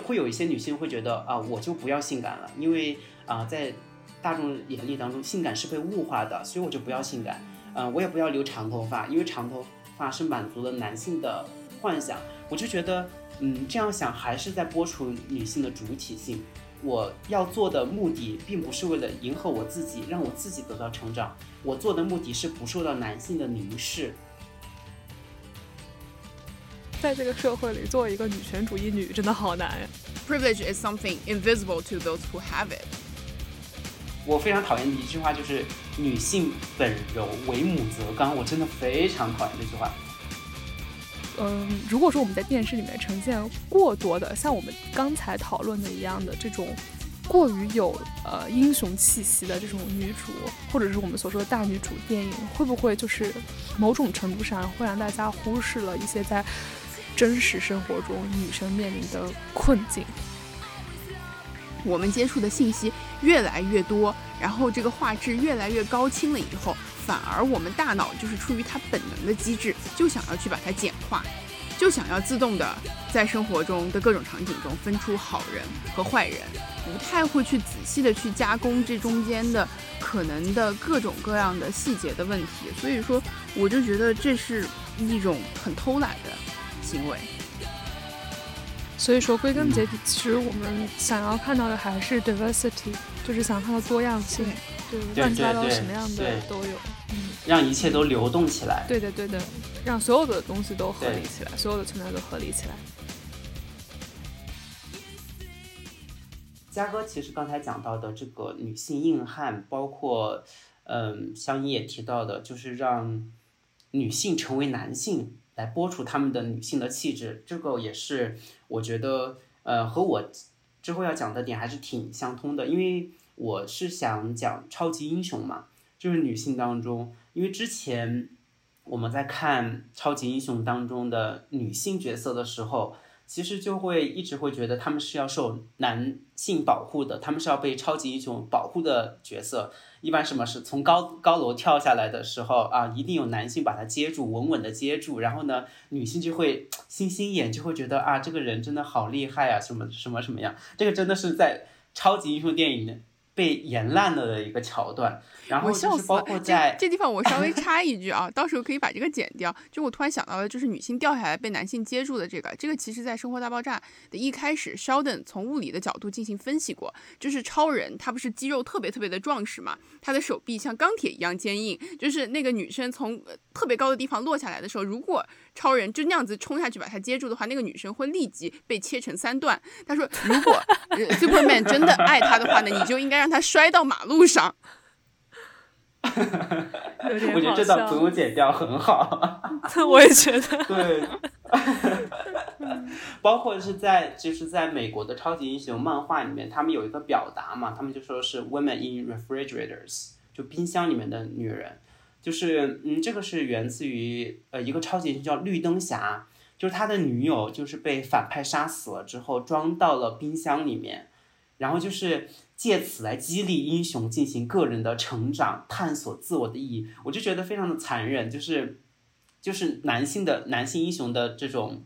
会有一些女性会觉得啊，我就不要性感了，因为啊，在大众眼里当中，性感是被物化的，所以我就不要性感。嗯，我也不要留长头发，因为长头发是满足了男性的幻想。我就觉得，嗯，这样想还是在剥除女性的主体性。我要做的目的，并不是为了迎合我自己，让我自己得到成长。我做的目的是不受到男性的凝视。在这个社会里，做一个女权主义女，真的好难呀。Privilege is something invisible to those who have it。我非常讨厌的一句话就是“女性本柔，为母则刚”，我真的非常讨厌这句话。嗯，如果说我们在电视里面呈现过多的像我们刚才讨论的一样的这种过于有呃英雄气息的这种女主，或者是我们所说的大女主电影，会不会就是某种程度上会让大家忽视了一些在真实生活中女生面临的困境？我们接触的信息越来越多，然后这个画质越来越高清了以后。反而我们大脑就是出于它本能的机制，就想要去把它简化，就想要自动的在生活中的各种场景中分出好人和坏人，不太会去仔细的去加工这中间的可能的各种各样的细节的问题。所以说，我就觉得这是一种很偷懒的行为。所以说，归根结底，其实我们想要看到的还是 diversity，就是想看到多样性，对，乱七八糟什么样的都有。嗯让一切都流动起来。对的，对的，让所有的东西都合理起来，所有的存在都合理起来。嘉哥，其实刚才讲到的这个女性硬汉，包括嗯，香音也提到的，就是让女性成为男性，来播出他们的女性的气质。这个也是我觉得，呃，和我之后要讲的点还是挺相通的，因为我是想讲超级英雄嘛。就是女性当中，因为之前我们在看超级英雄当中的女性角色的时候，其实就会一直会觉得他们是要受男性保护的，他们是要被超级英雄保护的角色。一般什么是从高高楼跳下来的时候啊，一定有男性把他接住，稳稳的接住，然后呢，女性就会心心眼，就会觉得啊，这个人真的好厉害啊，什么什么什么样？这个真的是在超级英雄电影。被演烂了的一个桥段，然后就是包括在这地方，我稍微 插一句啊，到时候可以把这个剪掉。就我突然想到了，就是女性掉下来被男性接住的这个，这个其实在《生活大爆炸》的一开始，Sheldon 从物理的角度进行分析过，就是超人他不是肌肉特别特别的壮实嘛，他的手臂像钢铁一样坚硬，就是那个女生从特别高的地方落下来的时候，如果超人就那样子冲下去把他接住的话，那个女生会立即被切成三段。他说，如果 Superman 真的爱她的话呢，你就应该让。她摔到马路上，我觉得这段不用剪掉，很好。我也觉得，对。包括是在就是在美国的超级英雄漫画里面，他们有一个表达嘛，他们就说是 “women in refrigerators”，就冰箱里面的女人。就是嗯，这个是源自于呃一个超级英雄叫绿灯侠，就是他的女友就是被反派杀死了之后装到了冰箱里面，然后就是。借此来激励英雄进行个人的成长、探索自我的意义，我就觉得非常的残忍，就是就是男性的男性英雄的这种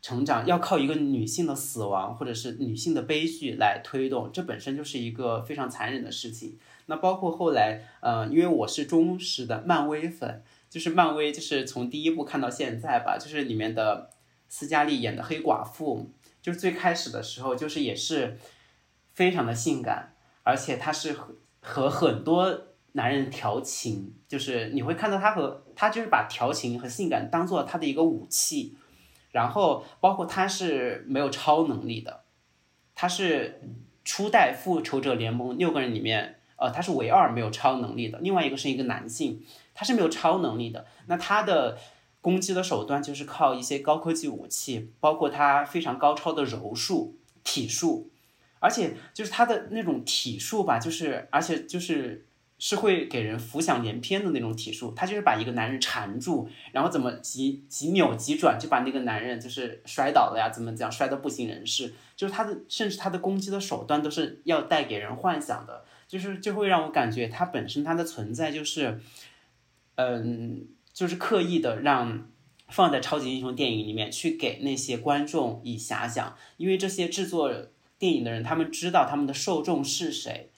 成长要靠一个女性的死亡或者是女性的悲剧来推动，这本身就是一个非常残忍的事情。那包括后来，呃，因为我是忠实的漫威粉，就是漫威就是从第一部看到现在吧，就是里面的斯嘉丽演的黑寡妇，就是最开始的时候就是也是。非常的性感，而且她是和和很多男人调情，就是你会看到她和她就是把调情和性感当做她的一个武器，然后包括她是没有超能力的，她是初代复仇者联盟六个人里面，呃，他是唯二没有超能力的，另外一个是一个男性，他是没有超能力的，那他的攻击的手段就是靠一些高科技武器，包括他非常高超的柔术、体术。而且就是他的那种体术吧，就是而且就是是会给人浮想联翩的那种体术。他就是把一个男人缠住，然后怎么几几扭几转就把那个男人就是摔倒了呀？怎么讲摔得不省人事？就是他的，甚至他的攻击的手段都是要带给人幻想的，就是就会让我感觉它本身它的存在就是，嗯，就是刻意的让放在超级英雄电影里面去给那些观众以遐想，因为这些制作电影的人，他们知道他们的受众是谁，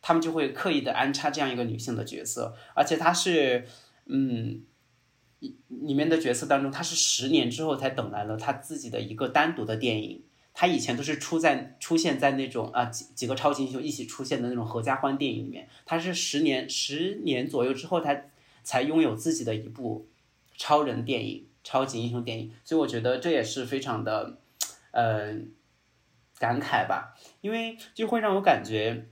他们就会刻意的安插这样一个女性的角色，而且她是，嗯，里面的角色当中，她是十年之后才等来了她自己的一个单独的电影。她以前都是出在出现在那种啊几几个超级英雄一起出现的那种合家欢电影里面，她是十年十年左右之后才才拥有自己的一部超人电影、超级英雄电影，所以我觉得这也是非常的，呃，感慨吧，因为就会让我感觉，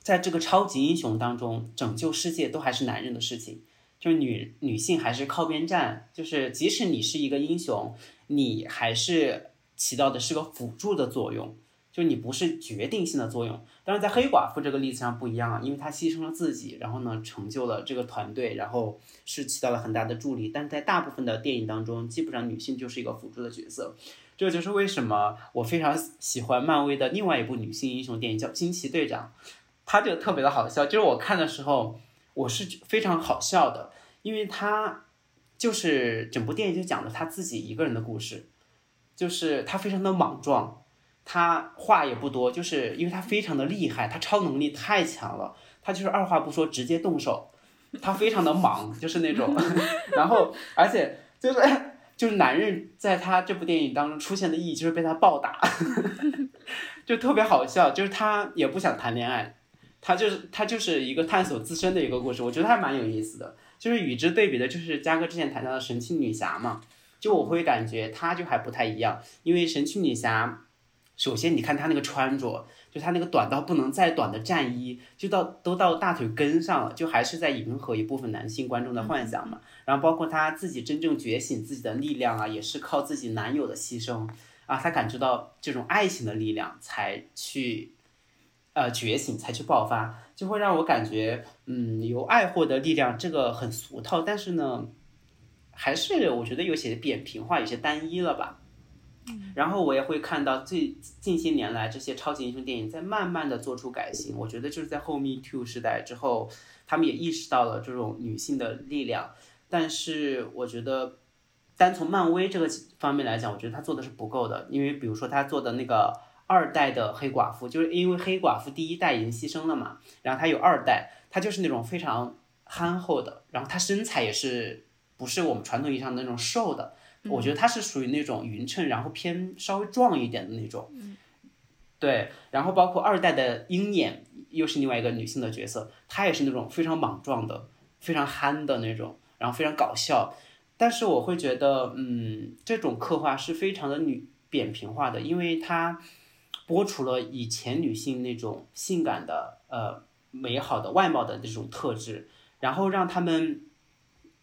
在这个超级英雄当中，拯救世界都还是男人的事情，就是女女性还是靠边站，就是即使你是一个英雄，你还是。起到的是个辅助的作用，就你不是决定性的作用。当然，在黑寡妇这个例子上不一样啊，因为她牺牲了自己，然后呢，成就了这个团队，然后是起到了很大的助力。但在大部分的电影当中，基本上女性就是一个辅助的角色。这就是为什么我非常喜欢漫威的另外一部女性英雄电影叫《惊奇队长》，它就特别的好笑。就是我看的时候，我是非常好笑的，因为她就是整部电影就讲了她自己一个人的故事。就是他非常的莽撞，他话也不多，就是因为他非常的厉害，他超能力太强了，他就是二话不说直接动手，他非常的莽，就是那种，然后而且就是就是男人在他这部电影当中出现的意义就是被他暴打，就特别好笑，就是他也不想谈恋爱，他就是他就是一个探索自身的一个故事，我觉得还蛮有意思的，就是与之对比的就是嘉哥之前谈到的神奇女侠嘛。就我会感觉她就还不太一样，因为神奇女侠，首先你看她那个穿着，就她那个短到不能再短的战衣，就到都到大腿根上了，就还是在迎合一部分男性观众的幻想嘛。然后包括她自己真正觉醒自己的力量啊，也是靠自己男友的牺牲啊，她感知到这种爱情的力量才去，呃觉醒才去爆发，就会让我感觉，嗯，由爱获得力量这个很俗套，但是呢。还是我觉得有些扁平化，有些单一了吧。然后我也会看到最近些年来这些超级英雄电影在慢慢的做出改型。我觉得就是在后 Me Too 时代之后，他们也意识到了这种女性的力量。但是我觉得，单从漫威这个方面来讲，我觉得他做的是不够的。因为比如说他做的那个二代的黑寡妇，就是因为黑寡妇第一代已经牺牲了嘛，然后他有二代，他就是那种非常憨厚的，然后他身材也是。不是我们传统意义上的那种瘦的，我觉得她是属于那种匀称，然后偏稍微壮一点的那种。对，然后包括二代的鹰眼，又是另外一个女性的角色，她也是那种非常莽撞的、非常憨的那种，然后非常搞笑。但是我会觉得，嗯，这种刻画是非常的女扁平化的，因为它剥除了以前女性那种性感的、呃美好的外貌的这种特质，然后让他们。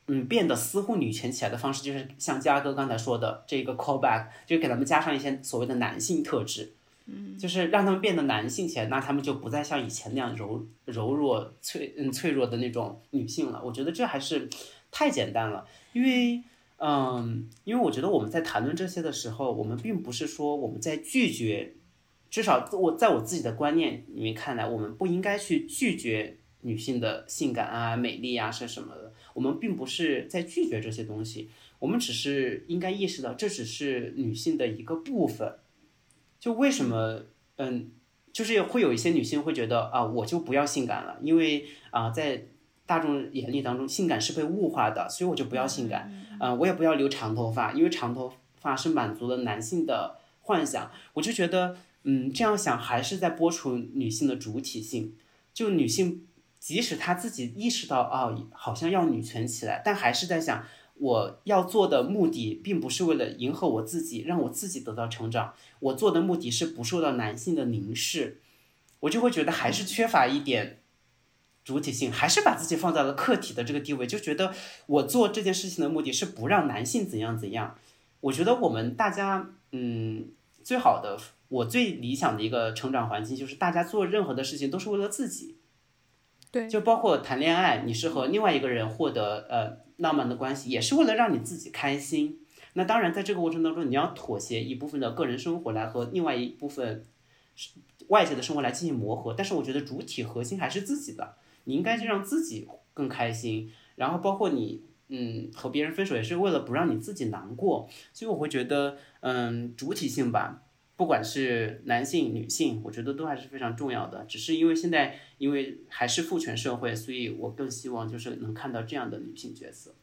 嗯，变得似乎女权起来的方式，就是像嘉哥刚才说的这个 callback，就给他们加上一些所谓的男性特质，嗯，就是让他们变得男性起来，那他们就不再像以前那样柔柔弱脆嗯脆弱的那种女性了。我觉得这还是太简单了，因为嗯，因为我觉得我们在谈论这些的时候，我们并不是说我们在拒绝，至少我在我自己的观念里面看来，我们不应该去拒绝女性的性感啊、美丽啊是什么的。我们并不是在拒绝这些东西，我们只是应该意识到，这只是女性的一个部分。就为什么，嗯，就是会有一些女性会觉得啊，我就不要性感了，因为啊，在大众眼里当中，性感是被物化的，所以我就不要性感。嗯，我也不要留长头发，因为长头发是满足了男性的幻想。我就觉得，嗯，这样想还是在剥除女性的主体性，就女性。即使他自己意识到啊，好像要女权起来，但还是在想，我要做的目的并不是为了迎合我自己，让我自己得到成长。我做的目的是不受到男性的凝视，我就会觉得还是缺乏一点主体性，还是把自己放在了客体的这个地位，就觉得我做这件事情的目的是不让男性怎样怎样。我觉得我们大家，嗯，最好的，我最理想的一个成长环境就是大家做任何的事情都是为了自己。就包括谈恋爱，你是和另外一个人获得呃浪漫的关系，也是为了让你自己开心。那当然，在这个过程当中，你要妥协一部分的个人生活来和另外一部分外界的生活来进行磨合。但是我觉得主体核心还是自己的，你应该就让自己更开心。然后包括你嗯，和别人分手也是为了不让你自己难过，所以我会觉得，嗯，主体性吧，不管是男性、女性，我觉得都还是非常重要的。只是因为现在，因为还是父权社会，所以我更希望就是能看到这样的女性角色。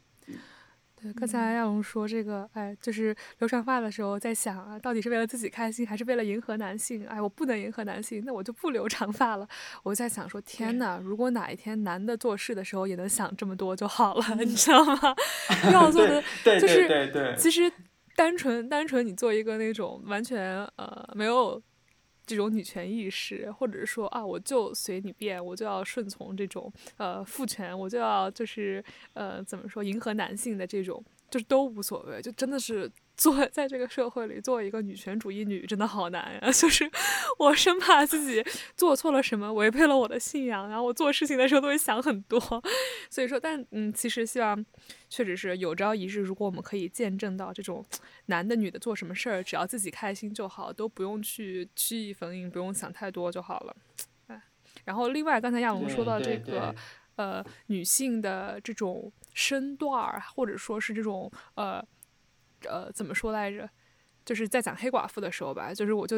对，刚才亚龙说这个，哎，就是留长发的时候在想啊，到底是为了自己开心，还是为了迎合男性？哎，我不能迎合男性，那我就不留长发了。我在想说，天呐，如果哪一天男的做事的时候也能想这么多就好了，你知道吗？要做的就是，其实单纯单纯，你做一个那种完全呃没有。这种女权意识，或者是说啊，我就随你便，我就要顺从这种呃父权，我就要就是呃怎么说迎合男性的这种，就是都无所谓，就真的是。做 在这个社会里做一个女权主义女真的好难呀！就是我生怕自己做错了什么，违背了我的信仰，然后我做事情的时候都会想很多。所以说，但嗯，其实希望确实是有朝一日，如果我们可以见证到这种男的女的做什么事儿，只要自己开心就好，都不用去曲意逢迎，不用想太多就好了。哎，然后另外刚才亚龙说到这个呃女性的这种身段儿，或者说是这种呃。呃，怎么说来着？就是在讲黑寡妇的时候吧，就是我就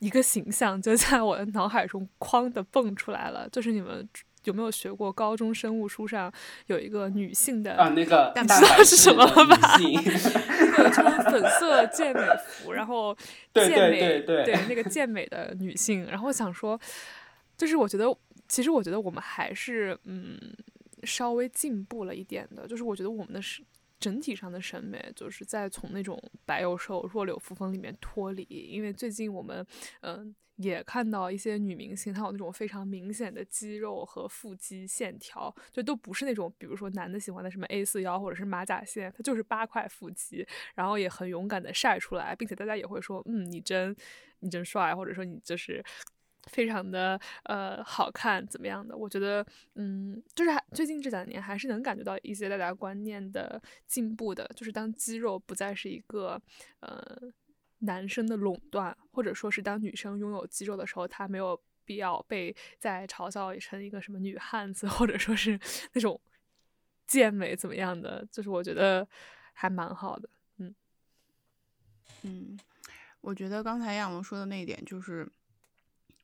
一个形象就在我的脑海中哐的蹦出来了。就是你们有没有学过高中生物书上有一个女性的啊？那个你知道是什么了吧？那个穿粉色健美服，然后 健美对那个健美的女性。然后想说，就是我觉得，其实我觉得我们还是嗯稍微进步了一点的。就是我觉得我们的是。整体上的审美就是在从那种白幼瘦、弱柳扶风里面脱离，因为最近我们嗯也看到一些女明星，她有那种非常明显的肌肉和腹肌线条，就都不是那种比如说男的喜欢的什么 A 四腰或者是马甲线，她就是八块腹肌，然后也很勇敢的晒出来，并且大家也会说，嗯，你真你真帅，或者说你就是。非常的呃好看，怎么样的？我觉得，嗯，就是最近这两年还是能感觉到一些大家观念的进步的。就是当肌肉不再是一个呃男生的垄断，或者说是当女生拥有肌肉的时候，她没有必要被再嘲笑成一个什么女汉子，或者说是那种健美怎么样的。就是我觉得还蛮好的，嗯嗯，我觉得刚才亚龙说的那一点就是。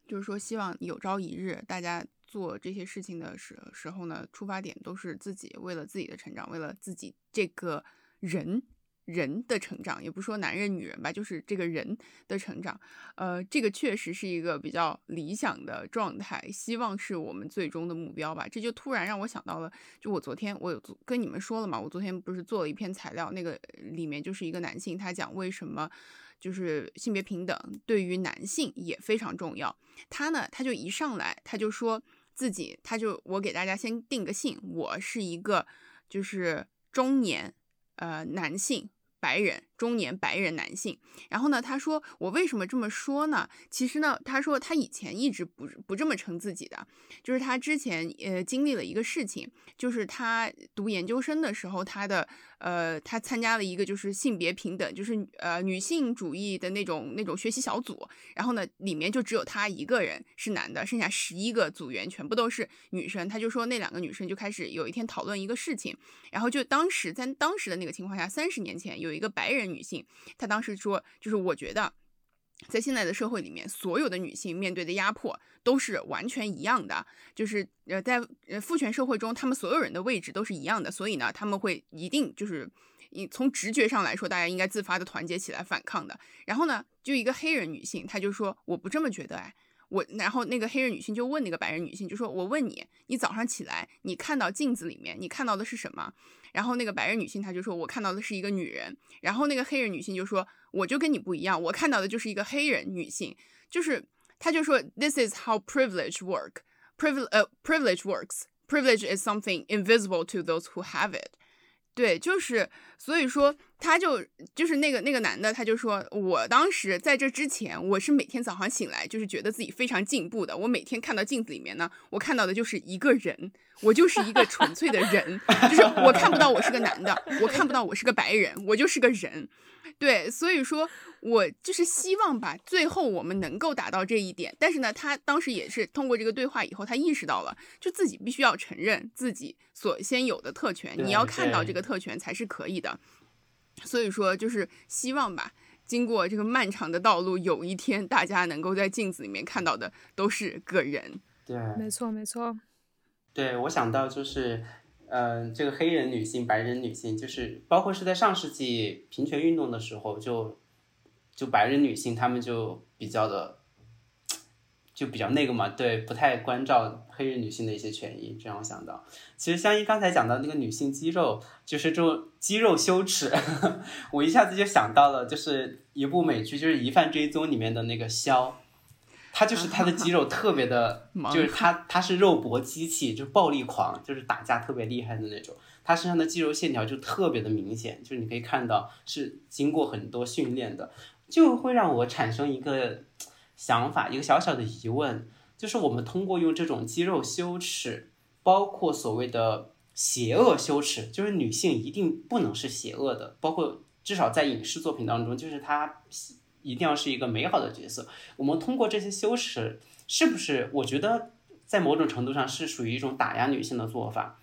就是说，希望有朝一日，大家做这些事情的时时候呢，出发点都是自己为了自己的成长，为了自己这个人人的成长，也不说男人女人吧，就是这个人的成长。呃，这个确实是一个比较理想的状态，希望是我们最终的目标吧。这就突然让我想到了，就我昨天我有跟你们说了嘛，我昨天不是做了一篇材料，那个里面就是一个男性，他讲为什么。就是性别平等对于男性也非常重要。他呢，他就一上来他就说自己，他就我给大家先定个性，我是一个就是中年呃男性。白人中年白人男性，然后呢，他说我为什么这么说呢？其实呢，他说他以前一直不不这么称自己的，就是他之前呃经历了一个事情，就是他读研究生的时候，他的呃他参加了一个就是性别平等，就是呃女性主义的那种那种学习小组，然后呢里面就只有他一个人是男的，剩下十一个组员全部都是女生。他就说那两个女生就开始有一天讨论一个事情，然后就当时在当时的那个情况下，三十年前有。一个白人女性，她当时说，就是我觉得，在现在的社会里面，所有的女性面对的压迫都是完全一样的，就是呃，在呃父权社会中，他们所有人的位置都是一样的，所以呢，他们会一定就是你从直觉上来说，大家应该自发的团结起来反抗的。然后呢，就一个黑人女性，她就说，我不这么觉得，哎。我然后那个黑人女性就问那个白人女性，就说：“我问你，你早上起来，你看到镜子里面，你看到的是什么？”然后那个白人女性她就说：“我看到的是一个女人。”然后那个黑人女性就说：“我就跟你不一样，我看到的就是一个黑人女性。”就是她就说：“This is how privilege work. Privilege, 呃，privilege works. Privilege is something invisible to those who have it.” 对，就是，所以说，他就就是那个那个男的，他就说，我当时在这之前，我是每天早上醒来，就是觉得自己非常进步的。我每天看到镜子里面呢，我看到的就是一个人，我就是一个纯粹的人，就是我看不到我是个男的，我看不到我是个白人，我就是个人。对，所以说我就是希望吧，最后我们能够达到这一点。但是呢，他当时也是通过这个对话以后，他意识到了，就自己必须要承认自己所先有的特权，你要看到这个特权才是可以的。所以说，就是希望吧，经过这个漫长的道路，有一天大家能够在镜子里面看到的都是个人。对，没错没错。对，我想到就是，嗯，这个黑人女性、白人女性，就是包括是在上世纪平权运动的时候，就就白人女性她们就比较的，就比较那个嘛，对，不太关照黑人女性的一些权益。这样我想到，其实香依刚才讲到那个女性肌肉，就是这种肌肉羞耻，我一下子就想到了，就是一部美剧，就是《疑犯追踪》里面的那个肖。他就是他的肌肉特别的，就是他他是肉搏机器，就暴力狂，就是打架特别厉害的那种。他身上的肌肉线条就特别的明显，就是你可以看到是经过很多训练的，就会让我产生一个想法，一个小小的疑问，就是我们通过用这种肌肉羞耻，包括所谓的邪恶羞耻，就是女性一定不能是邪恶的，包括至少在影视作品当中，就是她。一定要是一个美好的角色。我们通过这些羞耻，是不是？我觉得在某种程度上是属于一种打压女性的做法，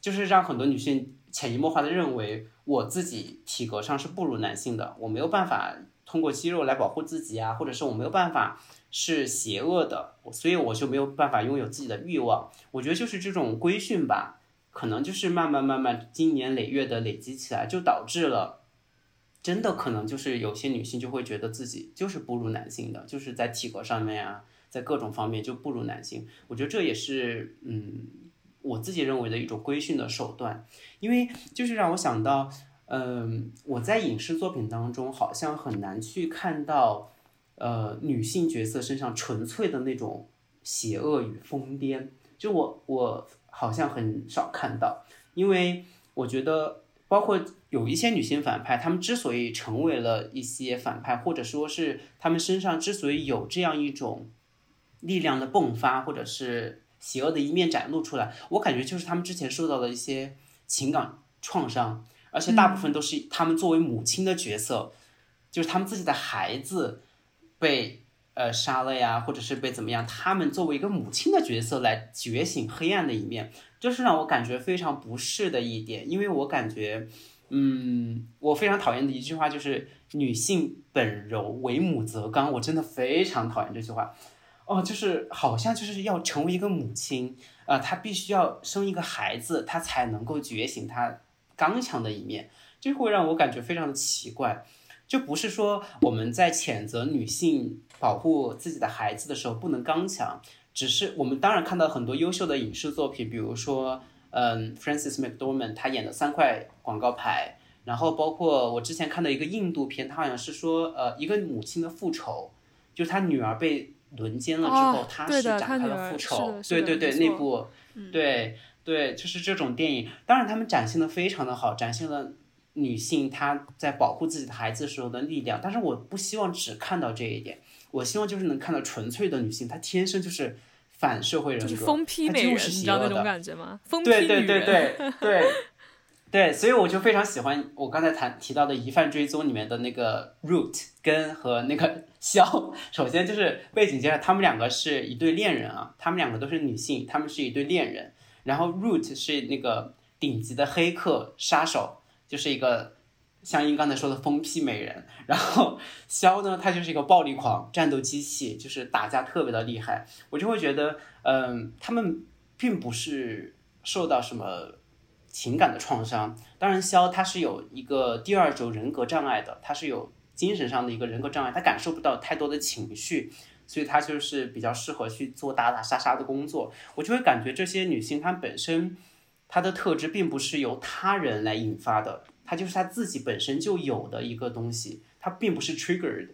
就是让很多女性潜移默化的认为我自己体格上是不如男性的，我没有办法通过肌肉来保护自己啊，或者是我没有办法是邪恶的，所以我就没有办法拥有自己的欲望。我觉得就是这种规训吧，可能就是慢慢慢慢经年累月的累积起来，就导致了。真的可能就是有些女性就会觉得自己就是不如男性的，就是在体格上面啊，在各种方面就不如男性。我觉得这也是嗯，我自己认为的一种规训的手段，因为就是让我想到，嗯，我在影视作品当中好像很难去看到，呃，女性角色身上纯粹的那种邪恶与疯癫，就我我好像很少看到，因为我觉得。包括有一些女性反派，她们之所以成为了一些反派，或者说是她们身上之所以有这样一种力量的迸发，或者是邪恶的一面展露出来，我感觉就是她们之前受到的一些情感创伤，而且大部分都是她们作为母亲的角色，就是她们自己的孩子被呃杀了呀，或者是被怎么样，她们作为一个母亲的角色来觉醒黑暗的一面。这是让我感觉非常不适的一点，因为我感觉，嗯，我非常讨厌的一句话就是“女性本柔，为母则刚”，我真的非常讨厌这句话。哦，就是好像就是要成为一个母亲，呃，她必须要生一个孩子，她才能够觉醒她刚强的一面，这会让我感觉非常的奇怪。就不是说我们在谴责女性保护自己的孩子的时候不能刚强。只是我们当然看到很多优秀的影视作品，比如说，嗯，Francis McDormand 他演的三块广告牌，然后包括我之前看的一个印度片，他好像是说，呃，一个母亲的复仇，就是他女儿被轮奸了之后，他是展开了复仇，对对对，那部，对对，就是这种电影，当然他们展现的非常的好，展现了女性她在保护自己的孩子时候的力量，但是我不希望只看到这一点，我希望就是能看到纯粹的女性，她天生就是。反社会人格，疯批美人，你知道那种感觉吗？疯批对对对 对对对，所以我就非常喜欢我刚才谈提到的《疑犯追踪》里面的那个 Root 跟和那个 肖。首先就是背景介绍，他们两个是一对恋人啊，他们两个都是女性，他们是一对恋人。然后 Root 是那个顶级的黑客杀手，就是一个。像英刚才说的疯批美人，然后肖呢，他就是一个暴力狂、战斗机器，就是打架特别的厉害。我就会觉得，嗯，他们并不是受到什么情感的创伤。当然，肖他是有一个第二轴人格障碍的，他是有精神上的一个人格障碍，他感受不到太多的情绪，所以他就是比较适合去做打打杀杀的工作。我就会感觉这些女性她本身她的特质并不是由他人来引发的。它就是它自己本身就有的一个东西，它并不是 triggered，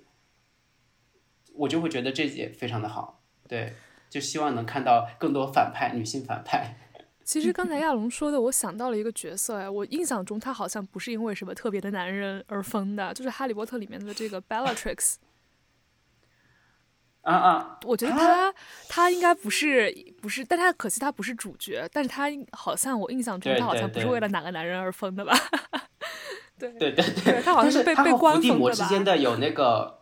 我就会觉得这也非常的好，对，就希望能看到更多反派，女性反派。其实刚才亚龙说的，我想到了一个角色，哎，我印象中他好像不是因为什么特别的男人而疯的，就是《哈利波特》里面的这个 Bellatrix。啊啊！我觉得他他应该不是不是，但他可惜他不是主角，但是他好像我印象中他好像不是为了哪个男人而疯的吧？对对对对对对，他好像是被被伏地？魔之间的有那个，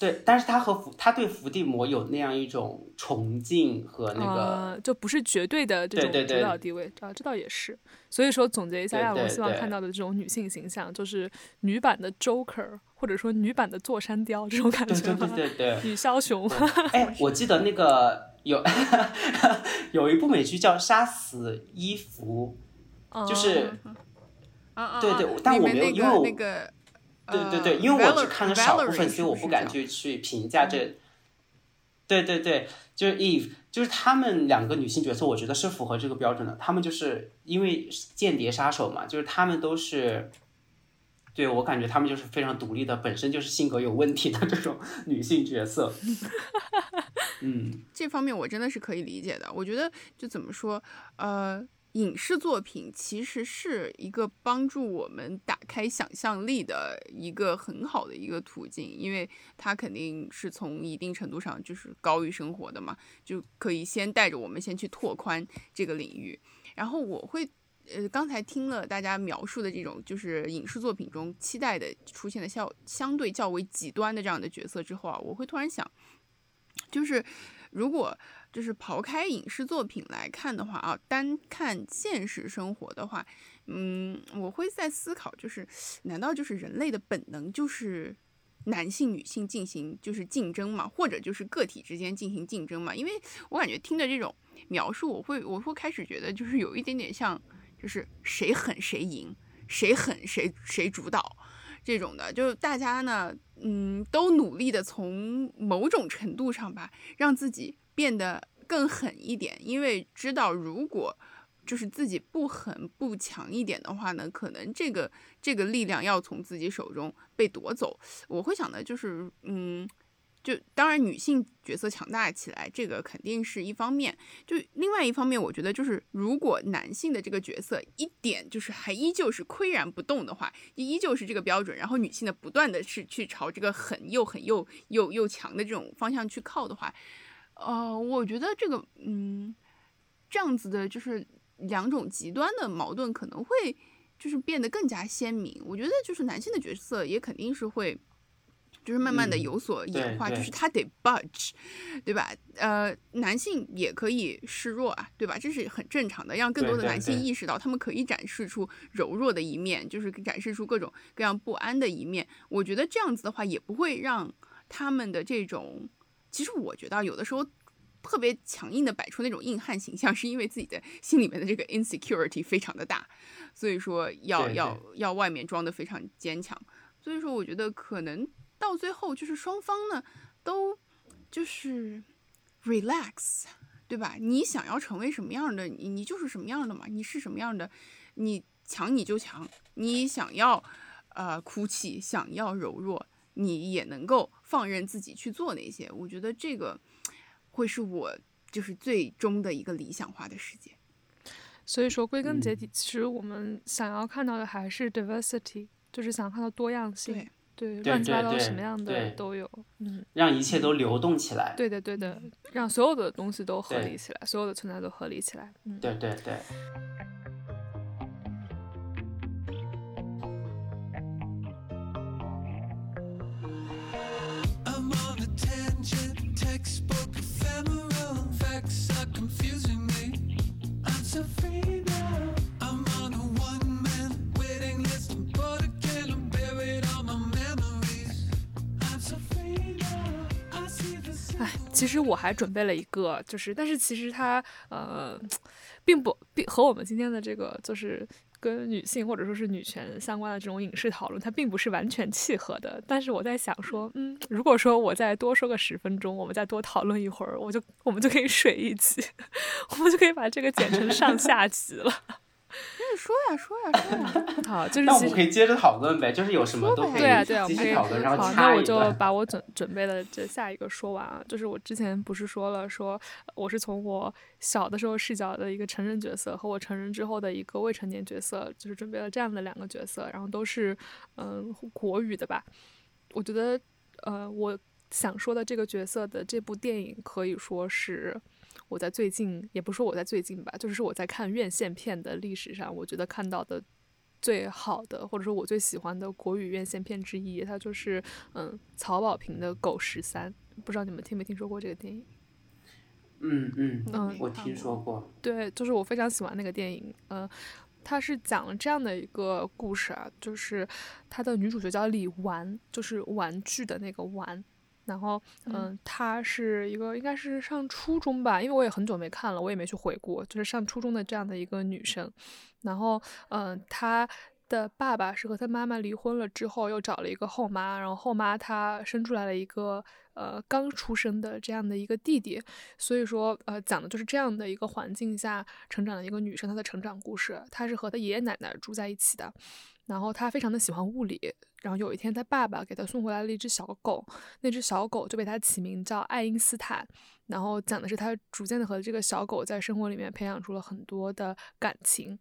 对，但是他和伏他对伏地魔有那样一种崇敬和那个，呃，就不是绝对的这种主对对对导地位啊，这倒也是。所以说总结一下，对让我希望看到的这种女性形象，就是女版的 Joker，或者说女版的座山雕这种感对对觉？对对对。女枭雄，哎，我记得那个有 有一部美剧叫《杀死伊芙》，就是嗯对对啊但我没有因为我那个，对对对，呃因为我只看了少部分，所以我不敢去去评价这。对对对，就是 Eve，就是他们两个女性角色，我觉得是符合这个标准的。他们就是因为间谍杀手嘛，就是他们都是，对我感觉他们就是非常独立的，本身就是性格有问题的这种女性角色。嗯，这方面我真的是可以理解的。我觉得就怎么说，呃，影视作品其实是一个帮助我们打开想象力的一个很好的一个途径，因为它肯定是从一定程度上就是高于生活的嘛，就可以先带着我们先去拓宽这个领域。然后我会。呃，刚才听了大家描述的这种，就是影视作品中期待的出现的效相对较为极端的这样的角色之后啊，我会突然想，就是如果就是刨开影视作品来看的话啊，单看现实生活的话，嗯，我会在思考，就是难道就是人类的本能就是男性女性进行就是竞争嘛，或者就是个体之间进行竞争嘛？因为我感觉听着这种描述，我会我会开始觉得就是有一点点像，就是谁狠谁赢，谁狠谁谁主导。这种的，就大家呢，嗯，都努力的从某种程度上吧，让自己变得更狠一点，因为知道如果就是自己不狠不强一点的话呢，可能这个这个力量要从自己手中被夺走。我会想的就是，嗯。就当然，女性角色强大起来，这个肯定是一方面。就另外一方面，我觉得就是如果男性的这个角色一点就是还依旧是岿然不动的话，依旧是这个标准，然后女性的不断的是去朝这个狠又狠又又又强的这种方向去靠的话，呃，我觉得这个嗯，这样子的就是两种极端的矛盾可能会就是变得更加鲜明。我觉得就是男性的角色也肯定是会。就是慢慢的嗯有所演化，就是他得 budge，对吧？呃，男性也可以示弱啊，对吧？这是很正常的，让更多的男性意识到他们可以展示出柔弱的一面，就是展示出各种各样不安的一面。我觉得这样子的话，也不会让他们的这种，其实我觉得有的时候。特别强硬的摆出那种硬汉形象，是因为自己的心里面的这个 insecurity 非常的大，所以说要对要要外面装的非常坚强。所以说，我觉得可能到最后就是双方呢都就是 relax，对吧？你想要成为什么样的，你你就是什么样的嘛，你是什么样的，你强你就强，你想要呃哭泣，想要柔弱，你也能够放任自己去做那些。我觉得这个会是我就是最终的一个理想化的世界。所以说归根结嗯底，其实我们想要看到的还是 diversity，就是想看到多样性。对对，对乱七八糟什么样的都有。嗯，让一切都流动起来。对的对的，让所有的东西都合理起来，所有的存在都合理起来。嗯，对对对。I'm on 其实我还准备了一个，就是，但是其实它呃，并不并和我们今天的这个就是跟女性或者说是女权相关的这种影视讨论，它并不是完全契合的。但是我在想说，嗯，如果说我再多说个十分钟，我们再多讨论一会儿，我就我们就可以水一集，我们就可以把这个剪成上下集了。那说呀说呀说呀，好，就是那我们可以接着讨论呗，就是有什么都可以对啊，对啊，我们可以继续讨论，然后好，那我就。把我准准备的这下一个说完啊。就是我之前不是说了，说我是从我小的时候视角的一个成人角色和我成人之后的一个未成年角色，就是准备了这样的两个角色，然后都是嗯国语的吧。我觉得呃，我想说的这个角色的这部电影可以说是。我在最近，也不是说我在最近吧，就是我在看院线片的历史上，我觉得看到的最好的，或者说我最喜欢的国语院线片之一，它就是嗯曹保平的《狗十三》，不知道你们听没听说过这个电影？嗯嗯嗯我听说过。对，就是我非常喜欢那个电影。嗯、它是讲了这样的一个故事啊，就是它的女主角叫李纨，就是玩具的那个玩。然后，嗯，她是一个应该是上初中吧，因为我也很久没看了，我也没去回顾，就是上初中的这样的一个女生。然后，嗯，她的爸爸是和她妈妈离婚了之后，又找了一个后妈，然后后妈她生出来了一个呃刚出生的这样的一个弟弟，所以说呃讲的就是这样的一个环境下成长的一个女生她的成长故事。她是和她爷爷奶奶住在一起的，然后他非常的喜欢物理，然后有一天他爸爸给他送回来了一只小狗，那只小狗就被他起名叫爱因斯坦。然后讲的是他逐渐的和这个小狗在生活里面培养出了很多的感情。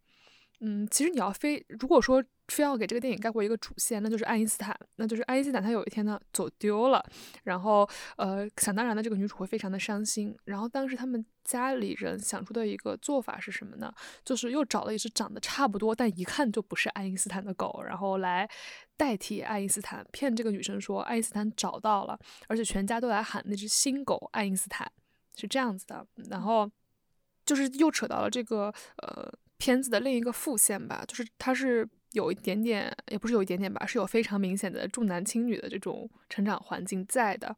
嗯，其实你要非如果说非要给这个电影概括一个主线，那就是爱因斯坦，那就是爱因斯坦他有一天呢走丢了，然后呃想当然的这个女主会非常的伤心，然后当时他们家里人想出的一个做法是什么呢？就是又找了一只长得差不多但一看就不是爱因斯坦的狗，然后来代替爱因斯坦，骗这个女生说爱因斯坦找到了，而且全家都来喊那只新狗爱因斯坦，是这样子的，然后就是又扯到了这个呃。片子的另一个副线吧，就是它是有一点点，也不是有一点点吧，是有非常明显的重男轻女的这种成长环境在的。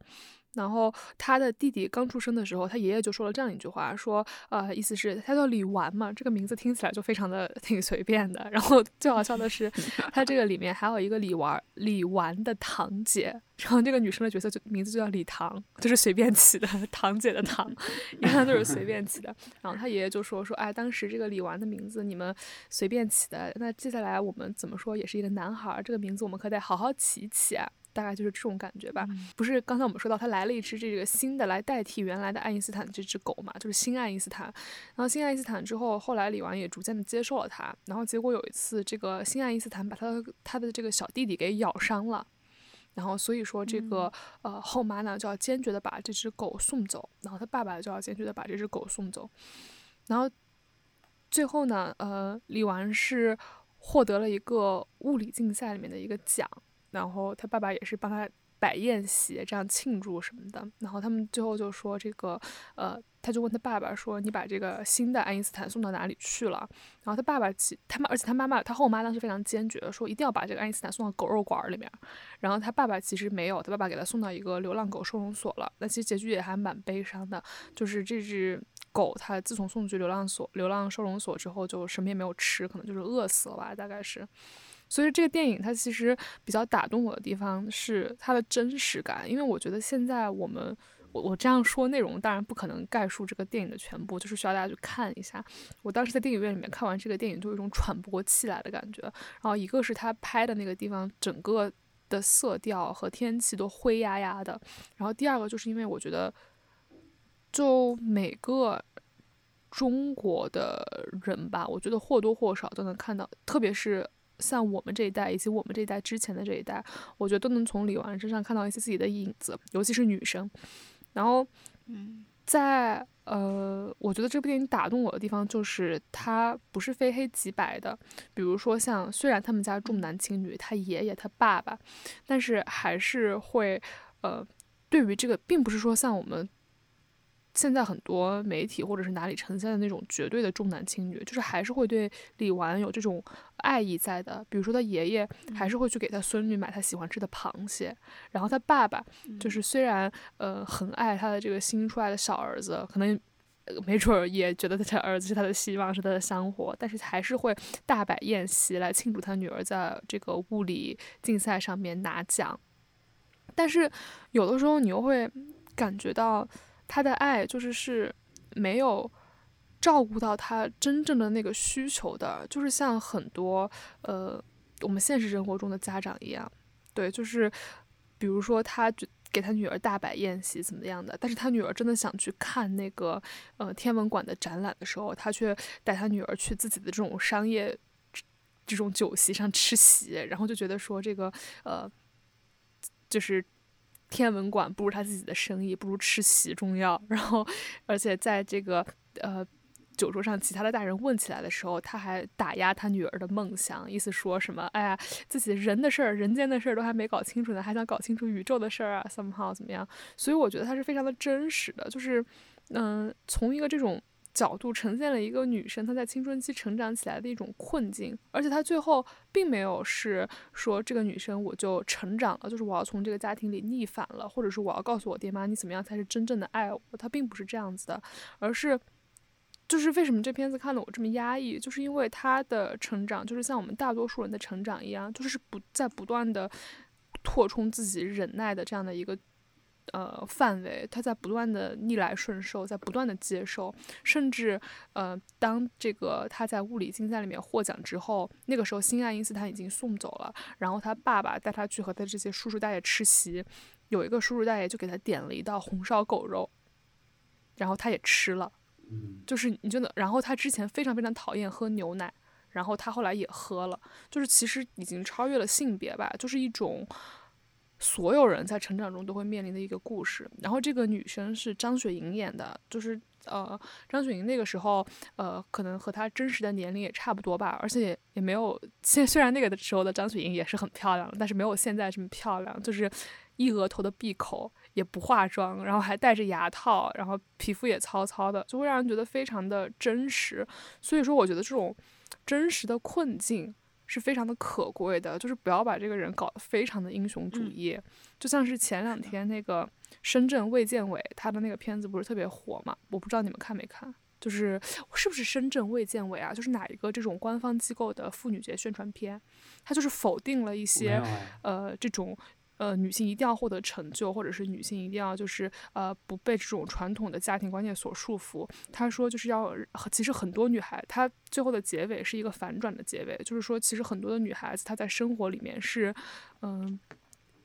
然后他的弟弟刚出生的时候，他爷爷就说了这样一句话，说呃，意思是他叫李纨嘛，这个名字听起来就非常的挺随便的。然后最好笑的是，他这个里面还有一个李纨李纨的堂姐，然后这个女生的角色就名字就叫李唐，就是随便起的，堂姐的堂，一看就是随便起的。然后他爷爷就说说，哎，当时这个李纨的名字你们随便起的，那接下来我们怎么说也是一个男孩儿，这个名字我们可得好好起起啊。大概就是这种感觉吧，不是刚才我们说到他来了一只这个新的来代替原来的爱因斯坦这只狗嘛，就是新爱因斯坦。然后新爱因斯坦之后，后来李纨也逐渐的接受了他。然后结果有一次，这个新爱因斯坦把他的他的这个小弟弟给咬伤了。然后所以说这个、呃后妈呢就要坚决的把这只狗送走，然后他爸爸就要坚决的把这只狗送走。然后最后呢，呃，李纨是获得了一个物理竞赛里面的一个奖。然后他爸爸也是帮他摆宴席，这样庆祝什么的。然后他们最后就说这个，呃，他就问他爸爸说：“你把这个新的爱因斯坦送到哪里去了？”然后他爸爸其他妈，而且他妈妈他后妈当时非常坚决的说，一定要把这个爱因斯坦送到狗肉馆里面。然后他爸爸其实没有，他爸爸给他送到一个流浪狗收容所了。那其实结局也还蛮悲伤的，就是这只狗它自从送去流浪所、流浪收容所之后，就什么也没有吃，可能就是饿死了吧，大概是。所以这个电影它其实比较打动我的地方是它的真实感，因为我觉得现在我们我我这样说内容当然不可能概述这个电影的全部，就是需要大家去看一下。我当时在电影院里面看完这个电影，就有一种喘不过气来的感觉。然后一个是他拍的那个地方整个的色调和天气都灰压压的，然后第二个就是因为我觉得就每个。中国的人吧，我觉得或多或少都能看到，特别是像我们这一代以及我们这一代之前的这一代，我觉得都能从李纨身上看到一些自己的影子，尤其是女生。然后，嗯，在呃，我觉得这部电影打动我的地方就是它不是非黑即白的。比如说像虽然他们家重男轻女，他爷爷他爸爸，但是还是会呃，对于这个，并不是说像我们。现在很多媒体或者是哪里呈现的那种绝对的重男轻女，就是还是会对李纨有这种爱意在的。比如说他爷爷还是会去给他孙女买他喜欢吃的螃蟹，然后他爸爸就是虽然呃很爱他的这个新出来的小儿子，可能没准儿也觉得他儿子是他的希望，是他的香火，但是还是会大摆宴席来庆祝他女儿在这个物理竞赛上面拿奖。但是有的时候你又会感觉到。他的爱就是是没有照顾到他真正的那个需求的，就是像很多呃我们现实生活中的家长一样，对，就是比如说他给他女儿大摆宴席怎么样的，但是他女儿真的想去看那个呃天文馆的展览的时候，他却带他女儿去自己的这种商业这种酒席上吃席，然后就觉得说这个呃就是。天文馆不如他自己的生意，不如吃席重要。然后，而且在这个呃，酒桌上其他的大人问起来的时候，他还打压他女儿的梦想，意思说什么？哎呀，自己人的事儿、人间的事儿都还没搞清楚呢，还想搞清楚宇宙的事儿啊？somehow 怎么样？所以我觉得他是非常的真实的，就是嗯、从一个这种。角度呈现了一个女生她在青春期成长起来的一种困境，而且她最后并没有是说这个女生我就成长了，就是我要从这个家庭里逆反了，或者是我要告诉我爹妈你怎么样才是真正的爱我，她并不是这样子的，而是就是为什么这片子看得我这么压抑，就是因为她的成长就是像我们大多数人的成长一样，就是不在不断的扩充自己忍耐的这样的一个。呃，范围，他在不断的逆来顺受，在不断的接受，甚至呃，当这个他在物理竞赛里面获奖之后，那个时候新爱因斯坦已经送走了，然后他爸爸带他去和他这些叔叔大爷吃席，有一个叔叔大爷就给他点了一道红烧狗肉，然后他也吃了，嗯。就是你真的，然后他之前非常非常讨厌喝牛奶，然后他后来也喝了，就是其实已经超越了性别吧，就是一种所有人在成长中都会面临的一个故事。然后这个女生是张雪迎演的，就是呃张雪迎那个时候呃可能和她真实的年龄也差不多吧，而且也没有 现虽然那个时候的张雪迎也是很漂亮，但是没有现在这么漂亮，就是一额头的闭口。也不化妆，然后还戴着牙套，然后皮肤也糙糙的，就会让人觉得非常的真实。所以说，我觉得这种真实的困境是非常的可贵的，就是不要把这个人搞得非常的英雄主义。就像是前两天那个深圳卫健委他的那个片子不是特别火嘛？我不知道你们看没看。就是是不是深圳卫健委啊？就是哪一个这种官方机构的妇女节宣传片，他就是否定了一些哎呃这种呃女性一定要获得成就，或者是女性一定要就是呃不被这种传统的家庭观念所束缚。他说就是要，其实很多女孩，她最后的结尾是一个反转的结尾，就是说其实很多的女孩子她在生活里面是嗯。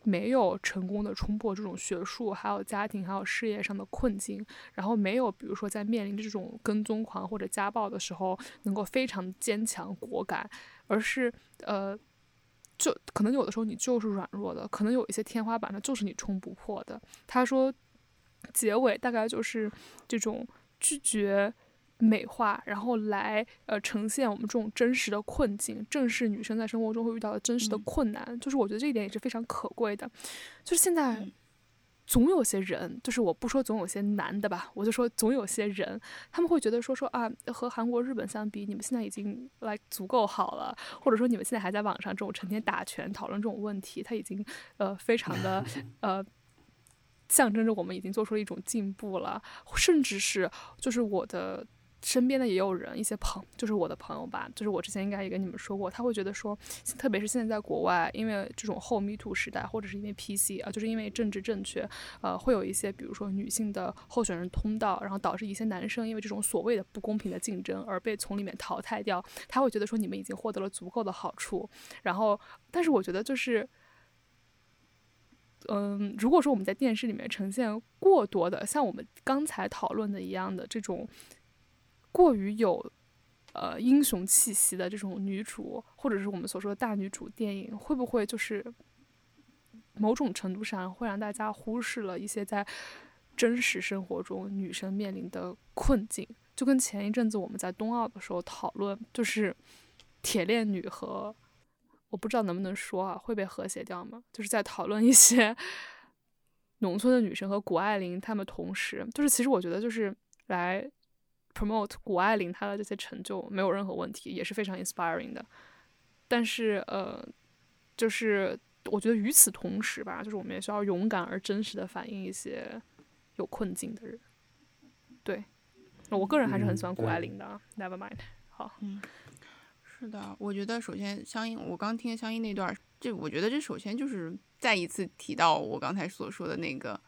没有成功的冲破这种学术、还有家庭、还有事业上的困境，然后没有比如说在面临这种跟踪狂或者家暴的时候，能够非常坚强果敢，而是呃，就可能有的时候你就是软弱的，可能有一些天花板它就是你冲不破的。他说，结尾大概就是这种拒绝美化，然后来呃呈现我们这种真实的困境，正是女生在生活中会遇到的真实的嗯困难。就是我觉得这一点也是非常可贵的。就是现在嗯总有些人，就是我不说总有些男的吧，我就说总有些人，他们会觉得说说啊，和韩国、日本相比，你们现在已经 like 足够好了，或者说你们现在还在网上这种成天打拳讨论这种问题，他已经呃非常的 呃。象征着我们已经做出了一种进步了，甚至是就是我的身边的也有人，一些朋，就是我的朋友吧，就是我之前应该也跟你们说过，他会觉得说，特别是现在在国外，因为这种后 Me Too 时代，或者是因为 PC 啊，就是因为政治正确，呃，会有一些比如说女性的候选人通道，然后导致一些男生因为这种所谓的不公平的竞争而被从里面淘汰掉，他会觉得说你们已经获得了足够的好处，然后，但是我觉得就是。嗯，如果说我们在电视里面呈现过多的像我们刚才讨论的一样的这种过于有呃英雄气息的这种女主，或者是我们所说的大女主电影，会不会就是某种程度上会让大家忽视了一些在真实生活中女生面临的困境？就跟前一阵子我们在冬奥的时候讨论，就是铁链女和我不知道能不能说啊，会被和谐掉吗？就是在讨论一些农村的女生和谷爱凌她们同时，就是其实我觉得就是来 promote 谷爱凌她的这些成就没有任何问题，也是非常 inspiring 的。但是呃，就是我觉得与此同时吧，就是我们也需要勇敢而真实的反映一些有困境的人。对，我个人还是很喜欢嗯谷爱对凌的啊。Never mind，好，嗯是的，我觉得首先相应，我刚听相应那段，这我觉得这首先就是再一次提到我刚才所说的那个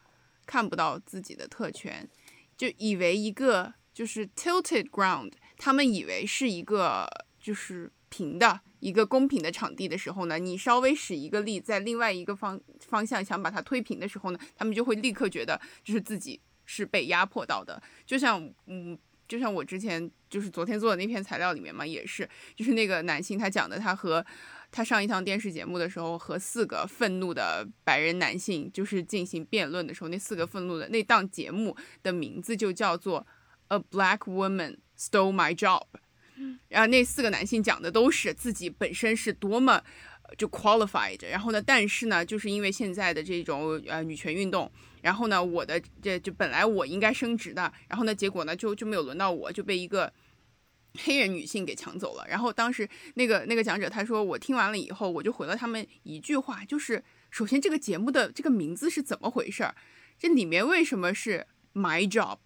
看不到自己的特权，就以为一个就是 tilted ground，他们以为是一个就是平的一个公平的场地的时候呢，你稍微使一个力在另外一个方方向想把它推平的时候呢，他们就会立刻觉得就是自己是被压迫到的，就像嗯。就像我之前就是昨天做的那篇材料里面嘛，也是，就是那个男性他讲的，他和他上一档电视节目的时候，和四个愤怒的白人男性就是进行辩论的时候，那四个愤怒的那档节目的名字就叫做《A Black Woman stole my job。然后那四个男性讲的都是自己本身是多么呃就 qualified，然后呢，但是呢，就是因为现在的这种呃女权运动，然后呢，我的这就本来我应该升职的，然后呢，结果呢就就没有轮到我，就被一个黑人女性给抢走了。然后当时那个那个讲者他说，我听完了以后，我就回了他们一句话，就是首先这个节目的这个名字是怎么回事儿？这里面为什么是 my job？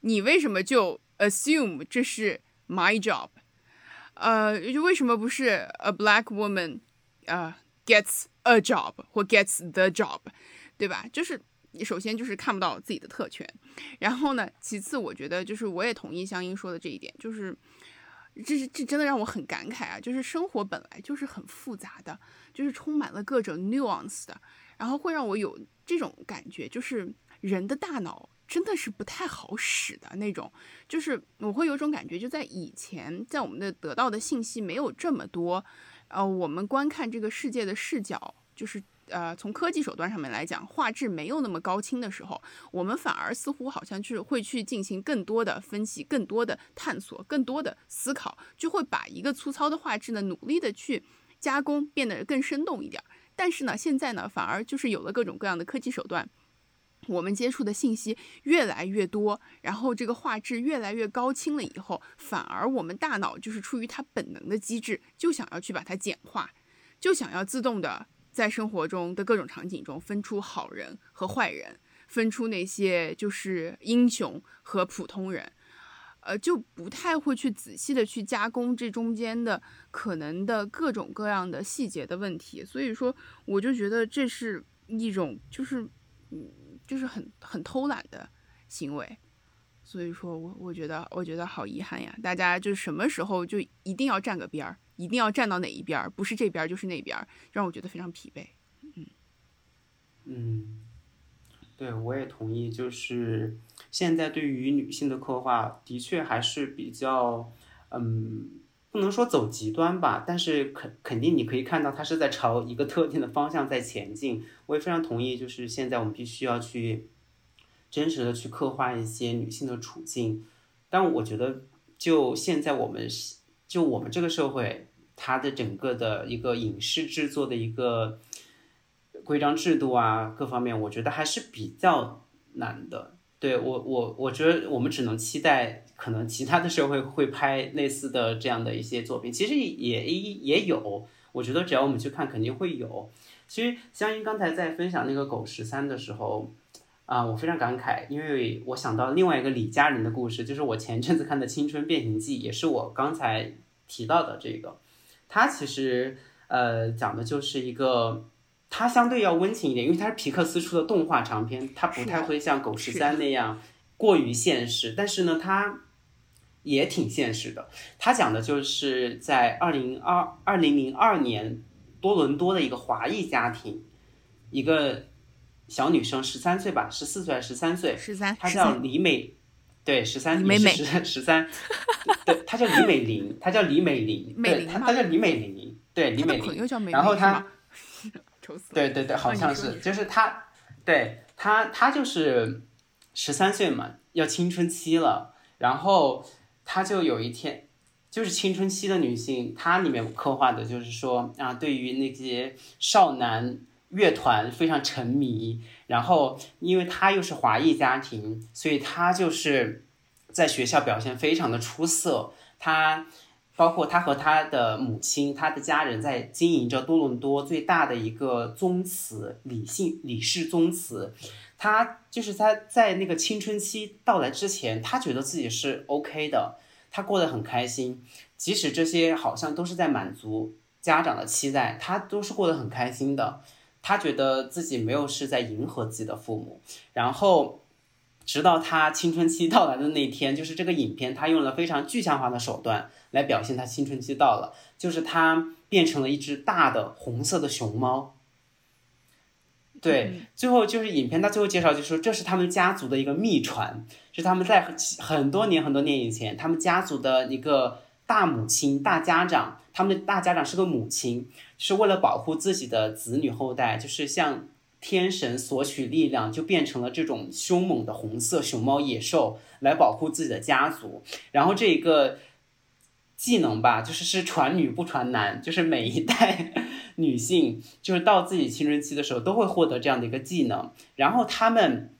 你为什么就 assume 这是 my job？呃，就为什么不是 a black woman 呃 gets a job 或 gets the job，对吧？就是你首先就是看不到自己的特权，然后呢，其次我觉得就是我也同意香音说的这一点，就是这是这真的让我很感慨啊！就是生活本来就是很复杂的，就是充满了各种 nuance 的，然后会让我有这种感觉，就是人的大脑真的是不太好使的那种。就是我会有种感觉，就在以前，在我们的得到的信息没有这么多，呃，我们观看这个世界的视角，就是呃，从科技手段上面来讲，画质没有那么高清的时候，我们反而似乎好像就是会去进行更多的分析、更多的探索、更多的思考，就会把一个粗糙的画质呢，努力的去加工，变得更生动一点。但是呢，现在呢，反而就是有了各种各样的科技手段。我们接触的信息越来越多，然后这个画质越来越高清了以后，反而我们大脑就是出于它本能的机制，就想要去把它简化，就想要自动的在生活中的各种场景中分出好人和坏人，分出那些就是英雄和普通人，呃，就不太会去仔细的去加工这中间的可能的各种各样的细节的问题。所以说，我就觉得这是一种就是嗯。就是很很偷懒的行为，所以说我我觉得我觉得好遗憾呀！大家就什么时候就一定要站个边儿，一定要站到哪一边儿，不是这边儿就是那边儿，让我觉得非常疲惫。嗯嗯，对，我也同意。就是现在对于女性的刻画，的确还是比较，嗯，不能说走极端吧，但是肯肯定你可以看到，它是在朝一个特定的方向在前进。我也非常同意，就是现在我们必须要去真实的去刻画一些女性的处境。但我觉得，就现在我们就我们这个社会，它的整个的一个影视制作的一个规章制度啊，各方面，我觉得还是比较难的。对我，我我觉得我们只能期待，可能其他的社会会拍类似的这样的一些作品。其实也也也有，我觉得只要我们去看，肯定会有。其实香音刚才在分享那个狗十三的时候，啊，我非常感慨，因为我想到另外一个李家人的故事，就是我前阵子看的《青春变形记》，也是我刚才提到的这个。它其实呃讲的就是一个，它相对要温情一点，因为它是皮克斯出的动画长片，它不太会像狗十三那样过于现实，但是呢，它也挺现实的。它讲的就是在二零二二零零二年。多伦多的一个华裔家庭，一个小女生，十三岁吧，十四岁还是十三岁？十三，她叫李美，对，十三，美美十十三，对，她叫李美玲，她叫李美玲，对，她她叫李美玲，对，李美玲，又叫美然后她，愁死了。对对对，好像是，就是他，对他，他就是十三岁嘛，要青春期了，然后他就有一天。就是青春期的女性，它里面刻画的就是说啊，对于那些少男乐团非常沉迷，然后因为她又是华裔家庭，所以她就是在学校表现非常的出色。她包括他和他的母亲、他的家人在经营着多伦多最大的一个宗祠李姓李氏宗祠。他就是他在那个青春期到来之前，他觉得自己是 OK 的。他过得很开心，即使这些好像都是在满足家长的期待，他都是过得很开心的。他觉得自己没有是在迎合自己的父母。然后，直到他青春期到来的那天，就是这个影片，他用了非常具象化的手段来表现他青春期到了，就是他变成了一只大的红色的熊猫。对，最后就是影片，到最后介绍就说这是他们家族的一个秘传，是他们在很多年很多年以前，他们家族的一个大母亲、大家长，他们的大家长是个母亲，是为了保护自己的子女后代，就是向天神索取力量，就变成了这种凶猛的红色熊猫野兽来保护自己的家族。然后这一个技能吧，就是是传女不传男，就是每一代 女性就是到自己青春期的时候都会获得这样的一个技能，然后她们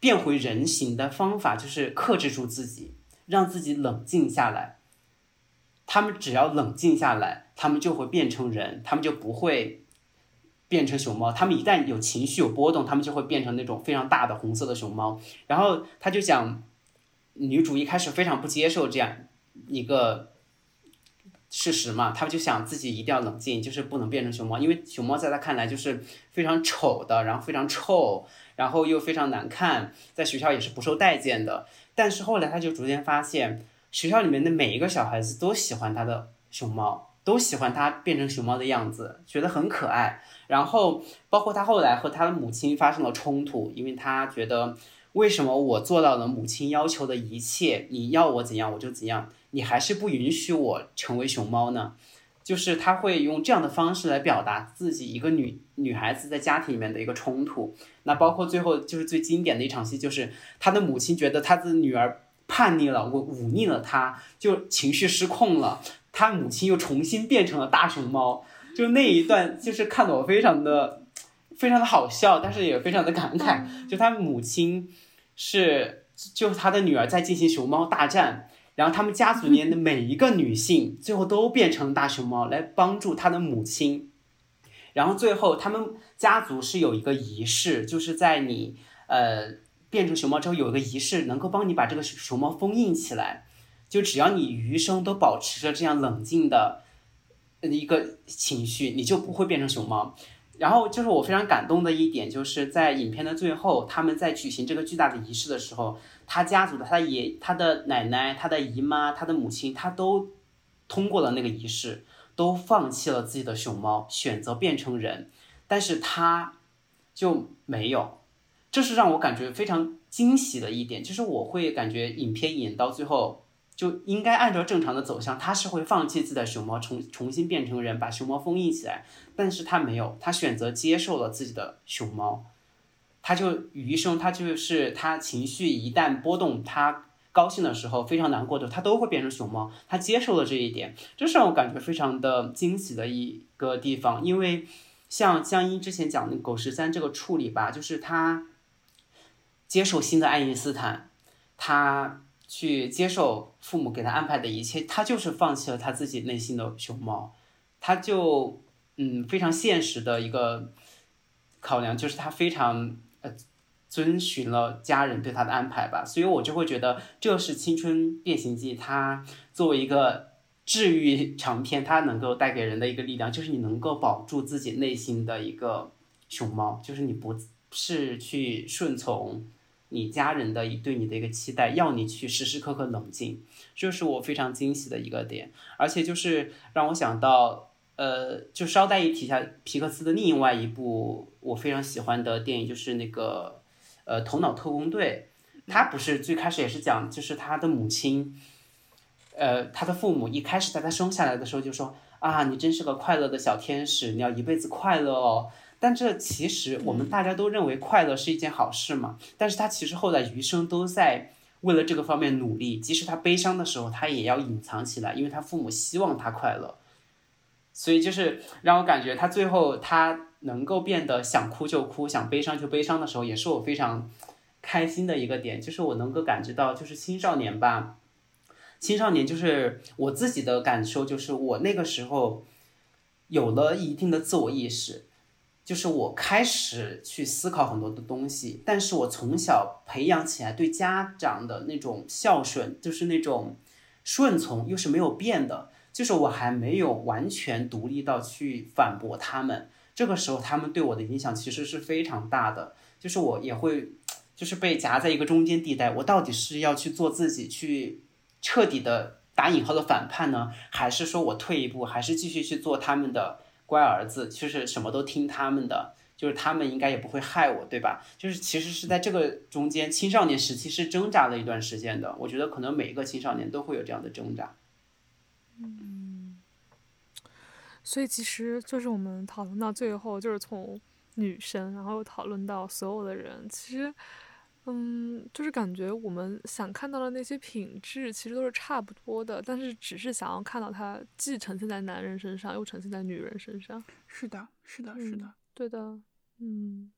变回人形的方法就是克制住自己，让自己冷静下来。他们只要冷静下来，他们就会变成人，他们就不会变成熊猫。他们一旦有情绪、有波动，他们就会变成那种非常大的红色的熊猫。然后他就讲，女主一开始非常不接受这样一个事实嘛，他就想自己一定要冷静，就是不能变成熊猫，因为熊猫在他看来就是非常丑的，然后非常臭，然后又非常难看，在学校也是不受待见的。但是后来他就逐渐发现。学校里面的每一个小孩子都喜欢他的熊猫，都喜欢他变成熊猫的样子，觉得很可爱。然后包括他后来和他的母亲发生了冲突，因为他觉得为什么我做到了母亲要求的一切，你要我怎样我就怎样，你还是不允许我成为熊猫呢？就是他会用这样的方式来表达自己一个女女孩子在家庭里面的一个冲突。那包括最后就是最经典的一场戏，就是他的母亲觉得他的女儿。叛逆了，我忤逆了他，就情绪失控了。他母亲又重新变成了大熊猫，就那一段，就是看得我非常的非常的好笑，但是也非常的感慨。就他母亲是，就他的女儿在进行熊猫大战，然后他们家族里面的每一个女性 最后都变成大熊猫来帮助他的母亲。然后最后他们家族是有一个仪式，就是在你呃。变成熊猫之后，有一个仪式能够帮你把这个熊猫封印起来。就只要你余生都保持着这样冷静的一个情绪，你就不会变成熊猫。然后就是我非常感动的一点，就是在影片的最后，他们在举行这个巨大的仪式的时候，他家族的他爷、他的奶奶、他的姨妈、他的母亲，他都通过了那个仪式，都放弃了自己的熊猫，选择变成人，但是他就没有。这是让我感觉非常惊喜的一点，就是我会感觉影片演到最后就应该按照正常的走向，他是会放弃自己的熊猫，重重新变成人，把熊猫封印起来，但是他没有，他选择接受了自己的熊猫，他就余生，他就是他情绪一旦波动，他高兴的时候，非常难过的，他都会变成熊猫，他接受了这一点，这是让我感觉非常的惊喜的一个地方，因为像江一之前讲的狗十三这个处理吧，就是他。接受新的爱因斯坦，他去接受父母给他安排的一切，他就是放弃了他自己内心的熊猫，他就嗯非常现实的一个考量，就是他非常呃遵循了家人对他的安排吧，所以我就会觉得这是《青春变形记》它作为一个治愈长片，它能够带给人的一个力量，就是你能够保住自己内心的一个熊猫，就是你不是去顺从。你家人的一对你的一个期待，要你去时时刻刻冷静，这是我非常惊喜的一个点，而且就是让我想到，呃，就稍带一提下皮克斯的另外一部我非常喜欢的电影，就是那个，呃，头脑特工队，他不是最开始也是讲，就是他的母亲，呃，他的父母一开始在他生下来的时候就说啊，你真是个快乐的小天使，你要一辈子快乐哦。但这其实我们大家都认为快乐是一件好事嘛，但是他其实后来余生都在为了这个方面努力，即使他悲伤的时候，他也要隐藏起来，因为他父母希望他快乐，所以就是让我感觉他最后他能够变得想哭就哭，想悲伤就悲伤的时候，也是我非常开心的一个点，就是我能够感知到，就是青少年吧，青少年就是我自己的感受，就是我那个时候有了一定的自我意识。就是我开始去思考很多的东西，但是我从小培养起来对家长的那种孝顺，就是那种顺从，又是没有变的。就是我还没有完全独立到去反驳他们，这个时候他们对我的影响其实是非常大的。就是我也会，就是被夹在一个中间地带，我到底是要去做自己，去彻底的打引号的反叛呢，还是说我退一步，还是继续去做他们的？乖儿子就是什么都听他们的，就是他们应该也不会害我，对吧？就是其实是在这个中间，青少年时期是挣扎了一段时间的。我觉得可能每一个青少年都会有这样的挣扎。嗯，所以其实就是我们讨论到最后，就是从女生，然后又讨论到所有的人，其实，嗯，就是感觉我们想看到的那些品质其实都是差不多的，但是只是想要看到它既呈现在男人身上，又呈现在女人身上。是的，是的，是的。嗯对的，嗯。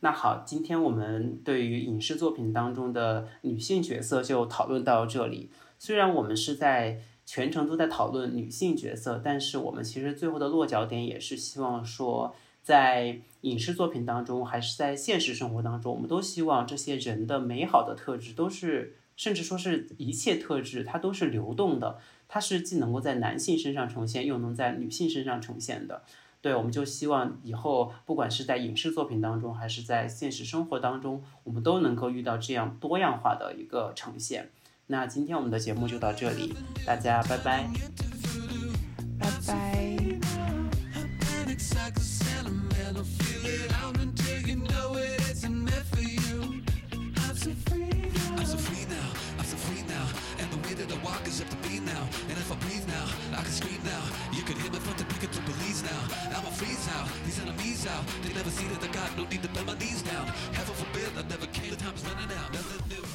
那好，今天我们对于影视作品当中的女性角色就讨论到这里。虽然我们是在全程都在讨论女性角色，但是我们其实最后的落脚点也是希望说，在影视作品当中，还是在现实生活当中，我们都希望这些人的美好的特质都是，甚至说是一切特质，它都是流动的，它是既能够在男性身上呈现，又能在女性身上呈现的。对，我们就希望以后不管是在影视作品当中，还是在现实生活当中，我们都能够遇到这样多样化的一个呈现。那今天我们的节目就到这里，大家拜拜。拜拜。Walk is up to me now. And if I breathe now, I can scream now. You can hear me from the picket to police now. I'm a freeze out. These enemies out. They never see that I got no need to bend my knees down. Heaven forbid I never came. The time's running out. Nothing new.